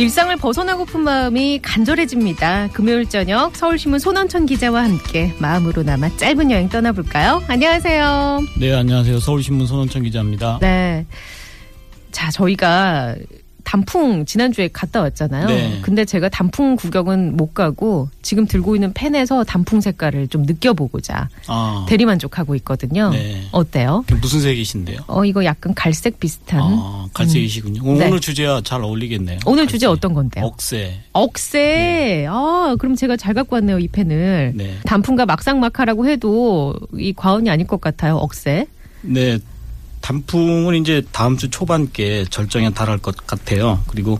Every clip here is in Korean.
일상을 벗어나고픈 마음이 간절해집니다. 금요일 저녁 서울신문 손원천 기자와 함께 마음으로나마 짧은 여행 떠나볼까요? 안녕하세요. 네, 안녕하세요. 서울신문 손원천 기자입니다. 네. 자, 저희가 단풍 지난주에 갔다 왔잖아요. 네. 근데 제가 단풍 구경은 못 가고 지금 들고 있는 펜에서 단풍 색깔을 좀 느껴보고자 아, 대리만족하고 있거든요. 네. 어때요? 무슨 색이신데요? 어, 이거 약간 갈색 비슷한. 아, 갈색이시군요. 오늘 네. 주제와 잘 어울리겠네요. 오늘 갈색. 주제 어떤 건데요? 억새. 억새. 아, 그럼 제가 잘 갖고 왔네요, 이 펜을. 네. 단풍과 막상막하라고 해도 이 과언이 아닐 것 같아요, 억새. 네. 단풍은 이제 다음 주 초반께 절정에 달할 것 같아요. 그리고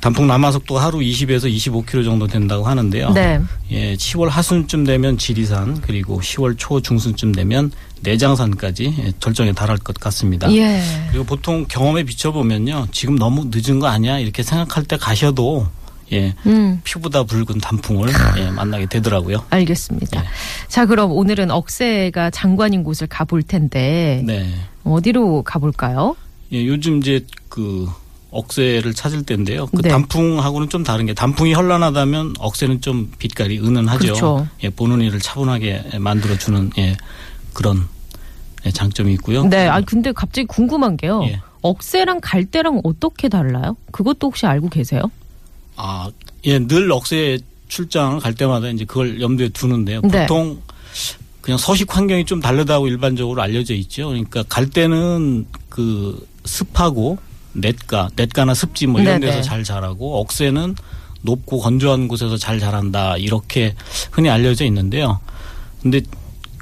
단풍 남하 속도 하루 20에서 25km 정도 된다고 하는데요. 네. 예, 10월 하순쯤 되면 지리산 그리고 10월 초 중순쯤 되면 내장산까지 예, 절정에 달할 것 같습니다. 예. 그리고 보통 경험에 비춰보면요. 지금 너무 늦은 거 아니야? 이렇게 생각할 때 가셔도 예, 음. 피보다 붉은 단풍을 예, 만나게 되더라고요. 알겠습니다. 네. 자, 그럼 오늘은 억새가 장관인 곳을 가볼 텐데 네. 어디로 가볼까요? 예, 요즘 이제 그 억새를 찾을 때인데요. 그 네. 단풍하고는 좀 다른 게 단풍이 현란하다면 억새는 좀 빛깔이 은은하죠. 그렇죠. 예, 보는 이를 차분하게 만들어 주는 예, 그런 예, 장점이 있고요. 네. 아 근데 갑자기 궁금한 게요. 예. 억새랑 갈대랑 어떻게 달라요? 그것도 혹시 알고 계세요? 아, 예, 늘 억새 출장을 갈 때마다 이제 그걸 염두에 두는데요. 네. 보통 그냥 서식 환경이 좀 다르다고 일반적으로 알려져 있죠. 그러니까 갈 때는 그 습하고 냇가, 냇가나 습지 뭐 이런 네네. 데서 잘 자라고 억새는 높고 건조한 곳에서 잘 자란다 이렇게 흔히 알려져 있는데요. 근데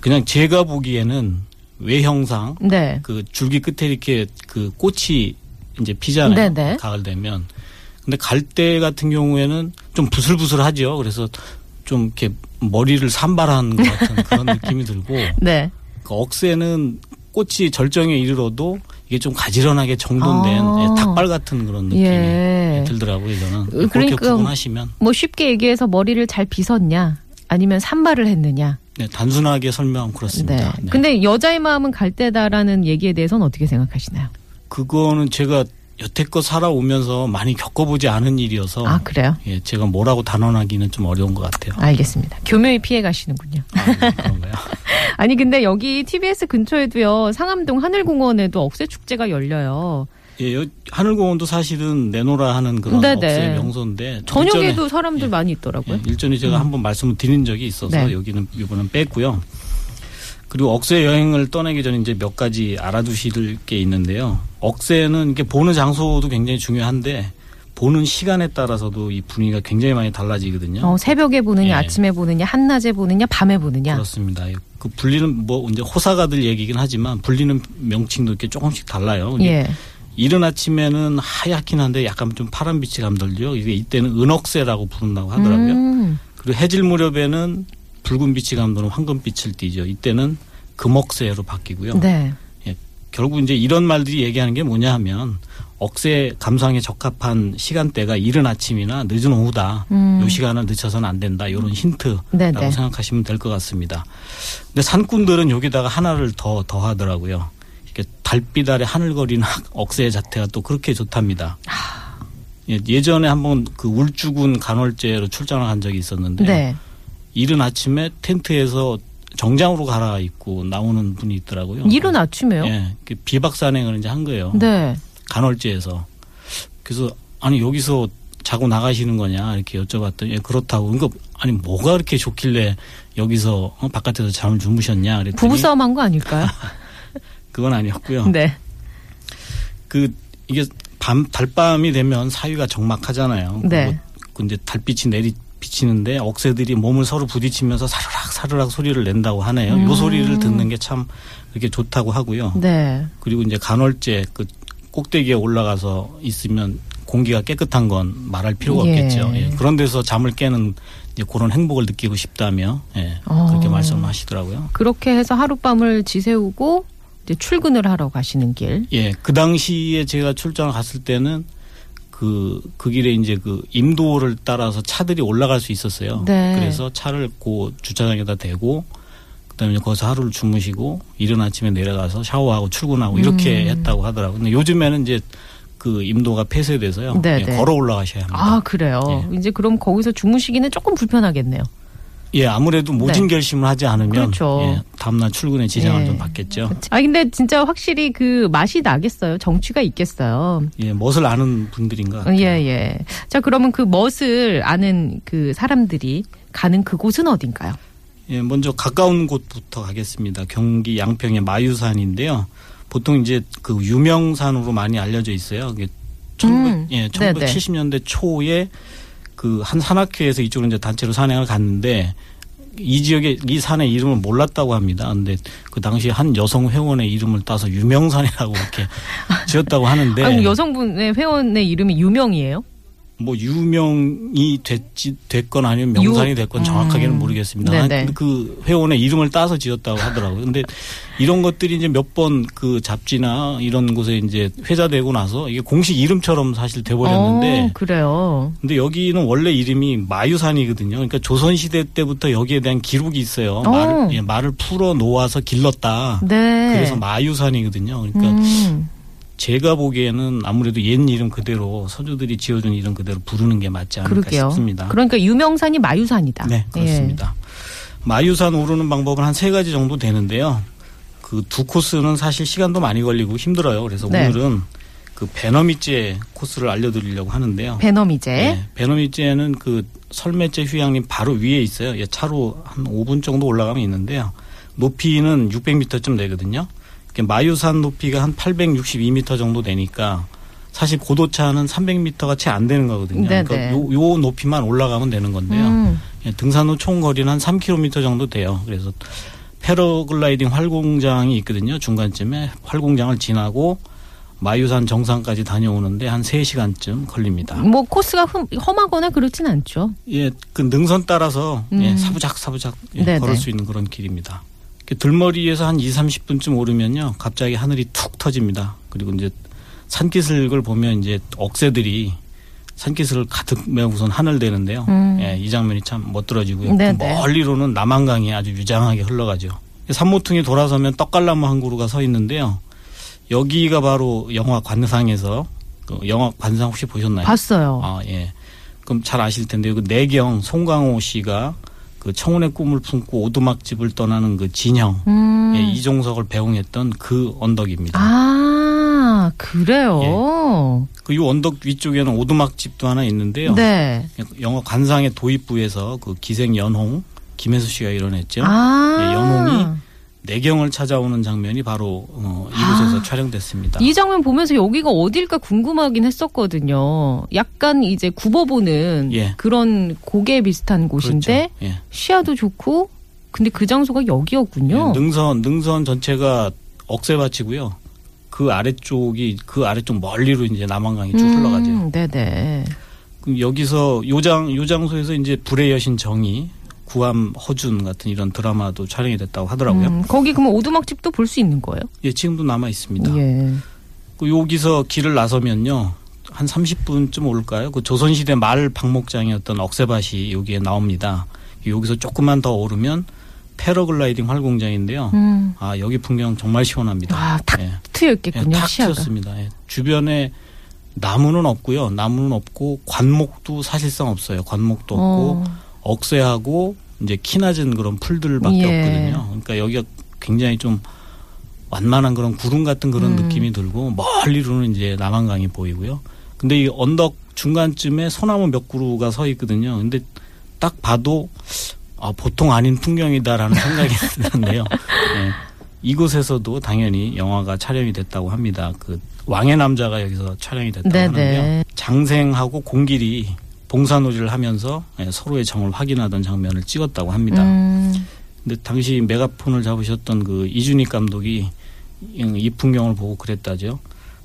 그냥 제가 보기에는 외형상 네. 그 줄기 끝에 이렇게 그 꽃이 이제 피잖아요. 네네. 가을 되면. 근데 갈대 같은 경우에는 좀 부슬부슬하죠. 그래서 좀 이렇게 머리를 산발한 것 같은 그런 느낌이 들고 네. 그 억새는 꽃이 절정에 이르러도 이게 좀 가지런하게 정돈된 아. 예, 닭발 같은 그런 느낌이 예. 들더라고요. 저는 그러니까 그렇게 구분하시면 뭐 쉽게 얘기해서 머리를 잘 빗었냐 아니면 산발을 했느냐. 네, 단순하게 설명하면 그렇습니다. 네. 네. 근데 여자의 마음은 갈대다라는 얘기에 대해서는 어떻게 생각하시나요? 그거는 제가 여태껏 살아오면서 많이 겪어보지 않은 일이어서 아 그래요? 예, 제가 뭐라고 단언하기는 좀 어려운 것 같아요. 알겠습니다. 교묘히 피해 가시는군요. 아, 네, 그런가요? 아니 근데 여기 TBS 근처에도요 상암동 하늘공원에도 억새 축제가 열려요. 예, 여- 하늘공원도 사실은 내노라 하는 그런 네네. 억새 명소인데 저녁에도 일전에- 사람들 예, 많이 있더라고요. 예, 일전에 제가 한번 말씀을 드린 적이 있어서 네. 여기는 이번은 뺐고요. 그리고 억새 여행을 떠나기 전에 이제 몇 가지 알아두실 게 있는데요. 억새는 이게 보는 장소도 굉장히 중요한데 보는 시간에 따라서도 이 분위기가 굉장히 많이 달라지거든요. 어, 새벽에 보느냐, 예. 아침에 보느냐, 한낮에 보느냐, 밤에 보느냐. 그렇습니다. 그 불리는 뭐 이제 호사가들 얘기긴 하지만 불리는 명칭도 이렇게 조금씩 달라요. 예. 이른 아침에는 하얗긴 한데 약간 좀 파란 빛이 감돌죠. 이게 이때는 은억새라고 부른다고 하더라고요. 음, 그리고 해질 무렵에는 붉은 빛이 감도는 황금빛을 띠죠. 이때는 금억새로 바뀌고요. 네. 결국 이제 이런 말들이 얘기하는 게 뭐냐 하면 억새 감상에 적합한 시간대가 이른 아침이나 늦은 오후다. 음. 이 시간을 늦춰서는 안 된다. 이런 힌트라고 네네. 생각하시면 될 것 같습니다. 근데 산꾼들은 여기다가 하나를 더 더하더라고요. 이렇게 달빛 아래 하늘거리는 억새의 자태가 또 그렇게 좋답니다. 예, 예전에 한번 그 울주군 간월제로 출장을 간 적이 있었는데 네. 이른 아침에 텐트에서 정장으로 갈아입고 나오는 분이 있더라고요. 이른 아침에요? 예, 그 비박 산행을 이제 한 거예요. 네. 간월제에서. 그래서 아니 여기서 자고 나가시는 거냐 이렇게 여쭤봤더니 예, 그렇다고. 그러니까 아니 뭐가 그렇게 좋길래 여기서 어, 바깥에서 잠을 주무셨냐 그랬더니 부부싸움 한 거 아닐까요? 그건 아니었고요. 네. 그 이게 밤 달밤이 되면 사위가 적막하잖아요. 네. 그 이제 달빛이 내리 비치는데 억새들이 몸을 서로 부딪히면서 사르락 사르락 소리를 낸다고 하네요. 음. 요 소리를 듣는 게참 이렇게 좋다고 하고요. 네. 그리고 이제 간헐제 그 꼭대기에 올라가서 있으면 공기가 깨끗한 건 말할 필요가 예. 없겠죠. 예. 그런 데서 잠을 깨는 이제 그런 행복을 느끼고 싶다며 예. 어. 그렇게 말씀하시더라고요. 그렇게 해서 하룻밤을 지새우고 이제 출근을 하러 가시는 길. 예, 그 당시에 제가 출장을 갔을 때는 그, 그 길에 이제 그 임도를 따라서 차들이 올라갈 수 있었어요. 네. 그래서 차를 그 주차장에다 대고 그다음에 거기서 하루를 주무시고 이른 아침에 내려가서 샤워하고 출근하고 이렇게 음. 했다고 하더라고요. 근데 요즘에는 이제 그 임도가 폐쇄돼서요. 네, 예, 네. 걸어 올라가셔야 합니다. 아, 그래요. 예. 이제 그럼 거기서 주무시기는 조금 불편하겠네요. 예, 아무래도 모진 네. 결심을 하지 않으면 그렇죠. 예, 다음날 출근에 지장을 예. 좀 받겠죠. 아, 근데 진짜 확실히 그 맛이 나겠어요. 정취가 있겠어요. 예, 멋을 아는 분들인가. 같아요. 예, 예. 자, 그러면 그 멋을 아는 그 사람들이 가는 그곳은 어딘가요? 예, 먼저 가까운 곳부터 가겠습니다. 경기 양평의 마유산인데요. 보통 이제 그 유명산으로 많이 알려져 있어요. 그게 1900, 음, 예, 네네. 1970년대 초에 그 한 산악회에서 이쪽으로 이제 단체로 산행을 갔는데 이 지역의 이 산의 이름을 몰랐다고 합니다. 근데 그 당시 한 여성 회원의 이름을 따서 유명산이라고 이렇게 지었다고 하는데 아니, 여성분의 회원의 이름이 유명이에요? 뭐 유명이 됐지 됐건 아니면 명산이 유- 됐건 정확하게는 음. 모르겠습니다. 네네. 한- 그 회원의 이름을 따서 지었다고 하더라고요. 근데 이런 것들이 이제 몇 번 그 잡지나 이런 곳에 이제 회자되고 나서 이게 공식 이름처럼 사실 돼버렸는데 어, 그래요. 근데 여기는 원래 이름이 마유산이거든요. 그러니까 조선 시대 때부터 여기에 대한 기록이 있어요. 어. 말을, 예, 말을 풀어 놓아서 길렀다. 네. 그래서 마유산이거든요. 그러니까 음. 제가 보기에는 아무래도 옛 이름 그대로 서주들이 지어준 이름 그대로 부르는 게 맞지 않을까 그러게요. 싶습니다. 그러니까 유명산이 마유산이다. 네, 그렇습니다. 마유산 오르는 방법은 한 세 가지 정도 되는데요. 그 두 코스는 사실 시간도 많이 걸리고 힘들어요. 그래서 네. 오늘은 그 배너미제 코스를 알려드리려고 하는데요. 예. 배너미제. 네, 배너미제는 그 설매제 휴양림 바로 위에 있어요. 예, 차로 한 5분 정도 올라가면 있는데요. 높이는 600m쯤 되거든요. 마유산 높이가 한 862m 정도 되니까 사실 고도차는 300m가 채 안 되는 거거든요. 네네. 그러니까 요, 요 높이만 올라가면 되는 건데요. 음. 예, 등산 후 총 거리는 한 3km 정도 돼요. 그래서 패러글라이딩 활공장이 있거든요. 중간쯤에 활공장을 지나고 마유산 정상까지 다녀오는데 한 3시간쯤 걸립니다. 뭐 코스가 흠, 험하거나 그렇진 않죠. 예, 그 능선 따라서 음. 예, 사부작 사부작 예, 네네. 걸을 수 있는 그런 길입니다. 들머리에서 한 2, 30분쯤 오르면요. 갑자기 하늘이 툭 터집니다. 그리고 이제 산기슭을 보면 이제 억새들이 산기슭을 가득 메우고선 하늘 대는데요. 음. 예, 이 장면이 참 멋들어지고요. 네네. 그 멀리로는 남한강이 아주 유장하게 흘러가죠. 산모퉁이 돌아서면 떡갈나무 한 그루가 서 있는데요. 여기가 바로 영화 관상에서 그 영화 관상 혹시 보셨나요? 봤어요. 아, 예. 그럼 잘 아실 텐데요. 그 내경 송강호 씨가 그 청혼의 꿈을 품고 오두막집을 떠나는 그 진형, 음. 예, 이종석을 배웅했던 그 언덕입니다. 아, 그래요. 그이 언덕 위쪽에는 오두막집도 하나 있는데요. 네. 영화 관상의 도입부에서 그 기생 연홍, 김혜수 씨가 이뤄냈죠. 아. 예, 연홍이 내경을 찾아오는 장면이 바로 어, 이곳에서 아. 촬영됐습니다. 이 장면 보면서 여기가 어딜까 궁금하긴 했었거든요. 약간 이제 굽어보는 예. 그런 고개 비슷한 곳인데 그렇죠. 예. 시야도 좋고 근데 그 장소가 여기였군요. 예, 능선 능선 전체가 억새밭이고요. 그 아래쪽이 그 아래쪽 멀리로 이제 남한강이 쭉 흘러가죠. 음, 네네. 그럼 여기서 요장 요 장소에서 이제 불의 여신 정이 구암 허준 같은 이런 드라마도 촬영이 됐다고 하더라고요. 음, 거기 그러면 오두막집도 볼 수 있는 거예요? 예, 지금도 남아 있습니다. 예. 그 여기서 길을 나서면요. 한 30분쯤 올까요? 그 조선시대 말 방목장이었던 억새밭이 여기에 나옵니다. 여기서 조금만 더 오르면 패러글라이딩 활공장인데요. 음. 아, 여기 풍경 정말 시원합니다. 아, 탁 예. 트여 예, 있겠군요, 탁 시야가. 트였습니다. 예. 주변에 나무는 없고요. 나무는 없고 관목도 사실상 없어요. 관목도 없고 어. 억새하고 이제 키 낮은 그런 풀들밖에 예. 없거든요. 그러니까 여기가 굉장히 좀 완만한 그런 구름 같은 그런 음. 느낌이 들고 멀리로는 이제 남한강이 보이고요. 근데 이 언덕 중간쯤에 소나무 몇 그루가 서 있거든요. 근데 딱 봐도 아, 보통 아닌 풍경이다라는 생각이 드는데요. 네. 이곳에서도 당연히 영화가 촬영이 됐다고 합니다. 그 왕의 남자가 여기서 촬영이 됐다고 네네. 하는데요. 장생하고 공길이 봉사놀이를 하면서 예, 서로의 정을 확인하던 장면을 찍었다고 합니다. 음. 근데 당시 메가폰을 잡으셨던 그 이준익 감독이 이 풍경을 보고 그랬다죠.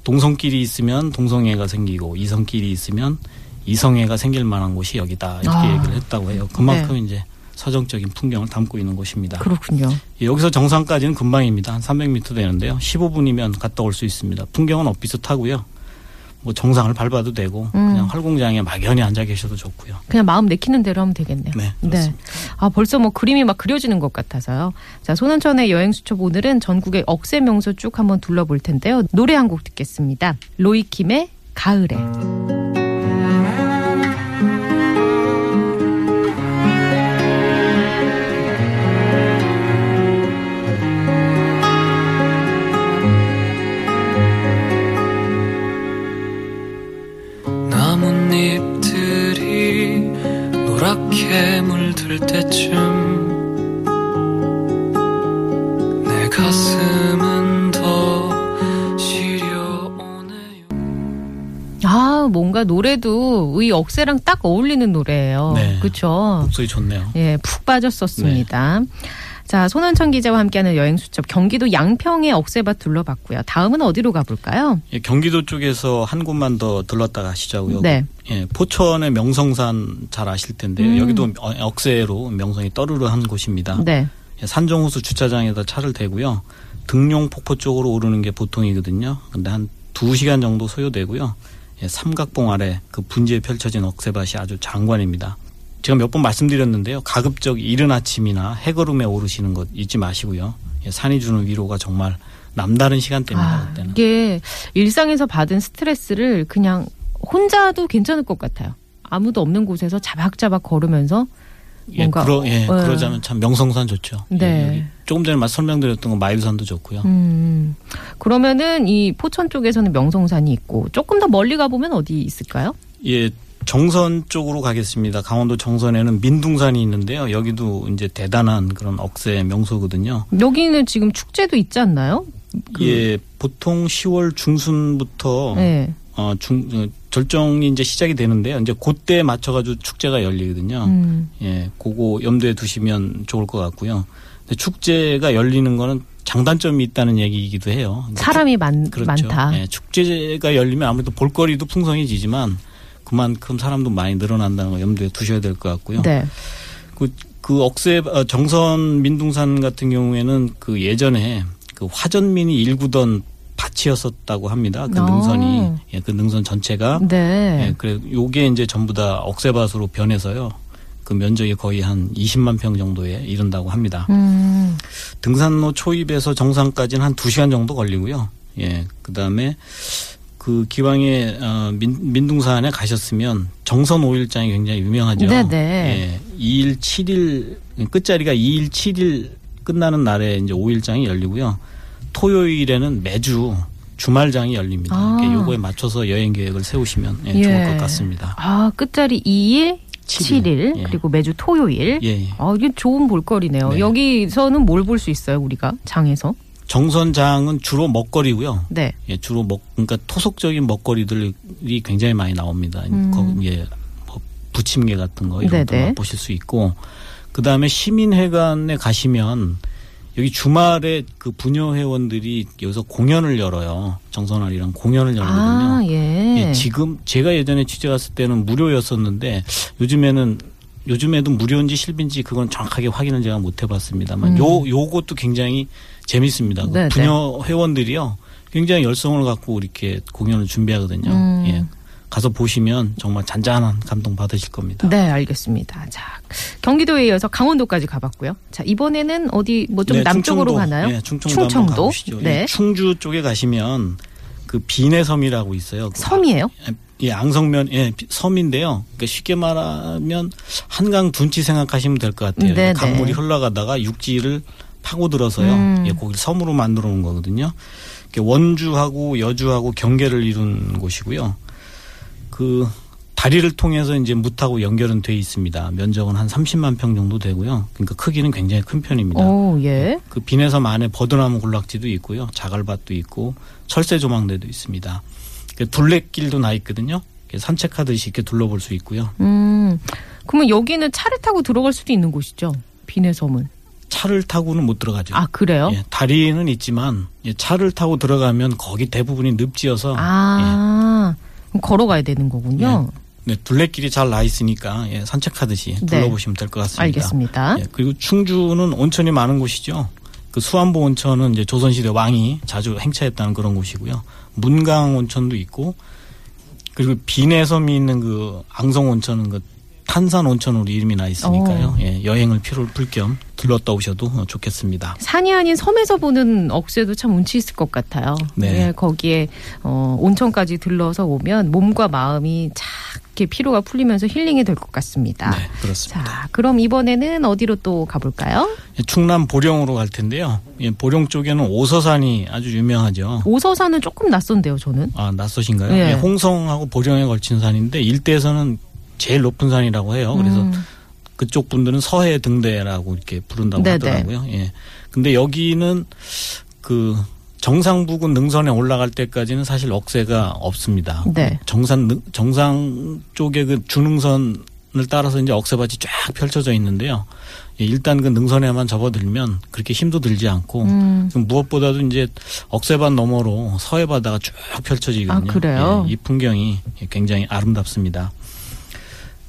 동성끼리 있으면 동성애가 생기고 이성끼리 있으면 이성애가 생길 만한 곳이 여기다 이렇게 아. 얘기를 했다고 해요. 그만큼 이제 서정적인 풍경을 담고 있는 곳입니다. 그렇군요. 예, 여기서 정상까지는 금방입니다. 한 300m 되는데요. 15분이면 갔다 올 수 있습니다. 풍경은 엇비슷하고요. 뭐 정상을 밟아도 되고 음. 그냥 활공장에 막연히 앉아 계셔도 좋고요. 그냥 마음 내키는 대로 하면 되겠네요. 네, 그렇습니다. 아, 벌써 뭐 그림이 막 그려지는 것 같아서요. 자, 손원천의 여행 수첩 오늘은 전국의 억새 명소 쭉 한번 둘러볼 텐데요. 노래 한 곡 듣겠습니다. 로이킴의 가을에. 때쯤 내 가슴은 더 시려오네요 아, 뭔가 노래도 이 억새랑 딱 어울리는 노래예요. 네. 그렇죠. 목소리 좋네요. 예, 푹 빠졌었습니다. 자, 손원천 기자와 함께하는 여행 수첩 경기도 양평의 억새밭 둘러봤고요. 다음은 어디로 가볼까요? 예, 경기도 쪽에서 한 곳만 더 들렀다 가시자고요. 네. 예, 포천의 명성산 잘 아실 텐데요. 음. 여기도 어- 억새로 명성이 떠르르한 곳입니다. 네. 예, 산정호수 주차장에다 차를 대고요. 등용 폭포 쪽으로 오르는 게 보통이거든요. 근데 한 두 시간 정도 소요되고요. 예, 삼각봉 아래 그 분지에 펼쳐진 억새밭이 아주 장관입니다. 제가 몇 번 말씀드렸는데요. 가급적 이른 아침이나 해거름에 오르시는 것 잊지 마시고요. 예, 산이 주는 위로가 정말 남다른 시간대입니다. 아, 그때는. 이게 일상에서 받은 스트레스를 그냥 혼자도 괜찮을 것 같아요. 아무도 없는 곳에서 자박자박 걸으면서 예, 뭔가 그러, 예, 어, 그러자면 참 명성산 좋죠. 예, 네. 여기 조금 전에 말 설명드렸던 건 마일산도 좋고요. 음. 그러면은 이 포천 쪽에서는 명성산이 있고 조금 더 멀리 가 보면 어디 있을까요? 예, 정선 쪽으로 가겠습니다. 강원도 정선에는 민둥산이 있는데요. 여기도 이제 대단한 그런 억새 명소거든요. 여기는 지금 축제도 있지 않나요? 그- 예, 보통 10월 중순부터 네. 어, 중, 어, 절정이 이제 시작이 되는데요. 이제 그때에 맞춰가지고 축제가 열리거든요. 음. 예, 그거 염두에 두시면 좋을 것 같고요. 근데 축제가 열리는 거는 장단점이 있다는 얘기이기도 해요. 그러니까 사람이 많, 그렇죠. 많다. 예, 축제가 열리면 아무래도 볼거리도 풍성해지지만 그만큼 사람도 많이 늘어난다는 거 염두에 두셔야 될 것 같고요. 네. 그, 그 억새 어, 정선 민둥산 같은 경우에는 그 예전에 그 화전민이 일구던 밭이었었다고 합니다. 그 아. 능선이 예, 그 능선 전체가 네. 예, 그래 요게 이제 전부 다 억새밭으로 변해서요. 그 면적이 거의 한 20만 평 정도에 이른다고 합니다. 음. 등산로 초입에서 정상까지는 한 2시간 정도 걸리고요. 예. 그다음에 그 기왕에 어, 민, 민둥산에 가셨으면 정선 5일장이 굉장히 유명하죠. 네네. 예. 2일 7일 끝자리가 2일 7일 끝나는 날에 이제 5일장이 열리고요. 토요일에는 매주 주말장이 열립니다. 아. 요거에 맞춰서 여행 계획을 세우시면 예, 좋을 것 같습니다. 아, 끝자리 2일, 칠일. 7일, 예. 그리고 매주 토요일. 예, 예. 아, 이게 좋은 볼거리네요. 네. 여기서는 뭘 볼 수 있어요, 우리가? 장에서? 정선장은 주로 먹거리고요. 네. 예, 주로 먹, 그러니까 토속적인 먹거리들이 굉장히 많이 나옵니다. 음. 거기에 뭐 부침개 같은 거 이런 것도. 맛보실 수 있고, 그 다음에 시민회관에 가시면 여기 주말에 그 부녀 회원들이 여기서 공연을 열어요. 정선아리랑 공연을 열거든요. 아, 예. 예, 지금 제가 예전에 취재 갔을 때는 무료였었는데 요즘에는 요즘에도 무료인지 실비인지 그건 정확하게 확인을 제가 못 해봤습니다만 음. 요 요것도 굉장히 재밌습니다. 그 네네. 부녀 회원들이요 굉장히 열성을 갖고 이렇게 공연을 준비하거든요. 음. 예. 가서 보시면 정말 잔잔한 감동 받으실 겁니다. 네, 알겠습니다. 자, 경기도에 이어서 강원도까지 가봤고요. 자, 이번에는 어디 뭐좀 네, 남쪽으로 충청도, 가나요? 예, 충청도, 한번 가보시죠. 네. 예, 충주 쪽에 가시면 그 비내섬이라고 있어요. 그 섬이에요? 예, 앙성면, 예, 비- 섬인데요. 그러니까 쉽게 말하면 한강 둔치 생각하시면 될 것 같아요. 네네. 강물이 흘러가다가 육지를 파고들어서요. 음. 예, 거기를 섬으로 만들어 놓은 거거든요. 원주하고 여주하고 경계를 이룬 곳이고요. 그 다리를 통해서 이제 무하고 연결은 돼 있습니다. 면적은 한 30만 평 정도 되고요. 그러니까 크기는 굉장히 큰 편입니다. 오, 예. 그 비내섬 안에 버드나무 군락지도 있고요. 자갈밭도 있고 철새 조망대도 있습니다. 그 둘레길도 나 있거든요. 산책하듯이 이렇게 둘러볼 수 있고요. 음. 그러면 여기는 차를 타고 들어갈 수도 있는 곳이죠. 비내 섬은. 차를 타고는 못 들어가죠. 아, 그래요? 예, 다리는 있지만 예, 차를 타고 들어가면 거기 대부분이 늪지어서 아. 그럼 걸어가야 되는 거군요. 네, 둘레길이 잘 나 있으니까 예, 산책하듯이 네. 둘러보시면 될것 같습니다. 알겠습니다. 예, 그리고 충주는 온천이 많은 곳이죠. 그 수안보 온천은 이제 조선시대 왕이 자주 행차했다는 그런 곳이고요. 문강 온천도 있고 그리고 비내섬이 있는 그 앙성 온천은 그 탄산 온천으로 이름이 나 있으니까요. 어. 예, 여행을 피로 풀겸 들렀다 오셔도 어, 좋겠습니다. 산이 아닌 섬에서 보는 억새도 참 운치 있을 것 같아요. 네. 예, 거기에 어, 온천까지 들러서 오면 몸과 마음이 착게 피로가 풀리면서 힐링이 될 것 같습니다. 네, 그렇습니다. 자, 그럼 이번에는 어디로 또 가볼까요? 예, 충남 보령으로 갈 텐데요. 예, 보령 쪽에는 오서산이 아주 유명하죠. 오서산은 조금 낯선데요, 저는. 아, 낯서신가요? 예. 예, 홍성하고 보령에 걸친 산인데 일대에서는 제일 높은 산이라고 해요. 그래서 음, 그쪽 분들은 서해 등대라고 이렇게 부른다고 네네. 하더라고요. 예. 근데 여기는 그 정상 부근 능선에 올라갈 때까지는 사실 억새가 없습니다. 네. 정상 능- 정상 쪽에 그 주능선을 따라서 이제 억새밭이 쫙 펼쳐져 있는데요. 예, 일단 그 능선에만 접어들면 그렇게 힘도 들지 않고 음, 그 무엇보다도 이제 억새밭 너머로 서해 바다가 쭉 펼쳐지거든요. 아, 그래요? 예, 이 풍경이 굉장히 아름답습니다.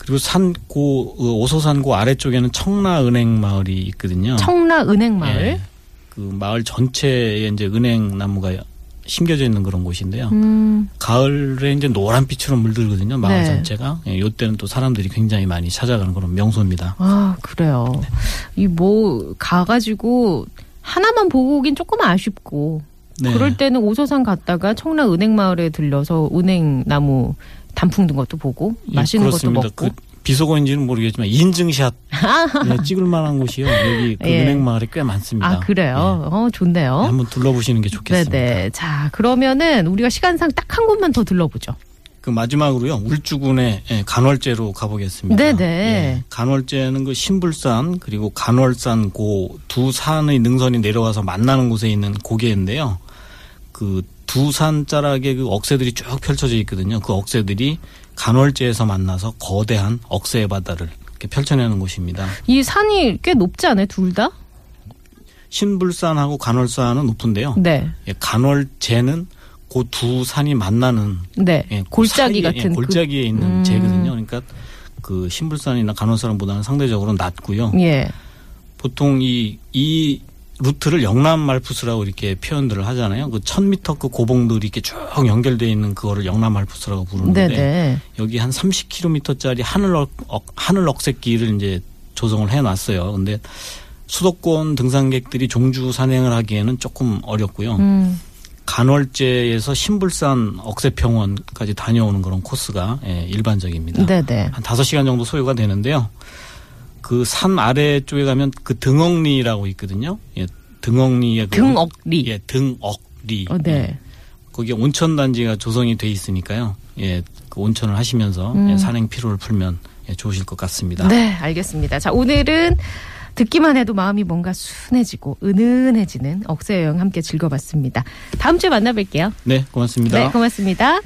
그리고 산고 어, 오소산고 아래쪽에는 청라은행 마을이 있거든요. 청라 은행 마을. 예, 그 마을 전체에 이제 은행 나무가 심겨져 있는 그런 곳인데요. 음, 가을에 이제 노란 빛으로 물들거든요. 마을 네. 전체가. 예, 요때는 또 사람들이 굉장히 많이 찾아가는 그런 명소입니다. 아, 그래요. 이 뭐, 가가지고 하나만 보고 오긴 조금 아쉽고. 네. 그럴 때는 오서산 갔다가 청라 은행마을에 들려서 은행나무 단풍 든 것도 보고 예, 맛있는 그렇습니다. 것도 먹고. 그 비속어인지는 모르겠지만 인증샷 예, 찍을 만한 곳이요. 여기 그 예. 은행 마을에 꽤 많습니다. 아 그래요? 어 예, 좋네요. 한번 둘러보시는 게 좋겠습니다. 네네. 자 그러면은 우리가 시간상 딱 한 곳만 더 들러보죠. 그 마지막으로요 울주군의 예, 간월제로 가보겠습니다. 네네. 예, 간월제는 그 신불산 그리고 간월산 고 두 산의 능선이 내려와서 만나는 곳에 있는 고개인데요. 그 두 산 자락에 그 억새들이 쭉 펼쳐져 있거든요. 그 억새들이 간월제에서 만나서 거대한 억새의 바다를 이렇게 펼쳐내는 곳입니다. 이 산이 꽤 높지 않아요? 둘 다? 신불산하고 간월산은 높은데요. 네. 예, 간월제는 그 두 산이 만나는 네. 예, 그 골짜기 사이에, 같은 예, 골짜기에 있는 음. 제거든요. 그러니까 그 신불산이나 간월산보다는 상대적으로 낮고요. 그, 예. 보통 이, 이 루트를 영남 말푸스라고 이렇게 표현들을 하잖아요. 그 1000m 그 고봉들이 이렇게 쭉 연결되어 있는 그거를 영남 말푸스라고 부르는데 네네. 여기 한 30km짜리 하늘 억, 억- 하늘 억새길을 이제 조성을 해 놨어요. 근데 수도권 등산객들이 종주 산행을 하기에는 조금 어렵고요. 음. 간월제에서 신불산 억새평원까지 다녀오는 그런 코스가 예, 일반적입니다. 네네. 한 5시간 정도 소요가 되는데요. 그 산 아래 쪽에 가면 그 등억리라고 있거든요. 예, 등억리의 그 등억리. 예, 등억리. 어, 네. 예, 거기에 온천 단지가 조성이 돼 있으니까요. 예, 그 온천을 하시면서 음. 예, 산행 피로를 풀면 예, 좋으실 것 같습니다. 네, 알겠습니다. 자, 오늘은 듣기만 해도 마음이 뭔가 순해지고 은은해지는 억새 여행 함께 즐겨봤습니다. 다음 주에 만나뵐게요. 네, 고맙습니다. 네, 고맙습니다.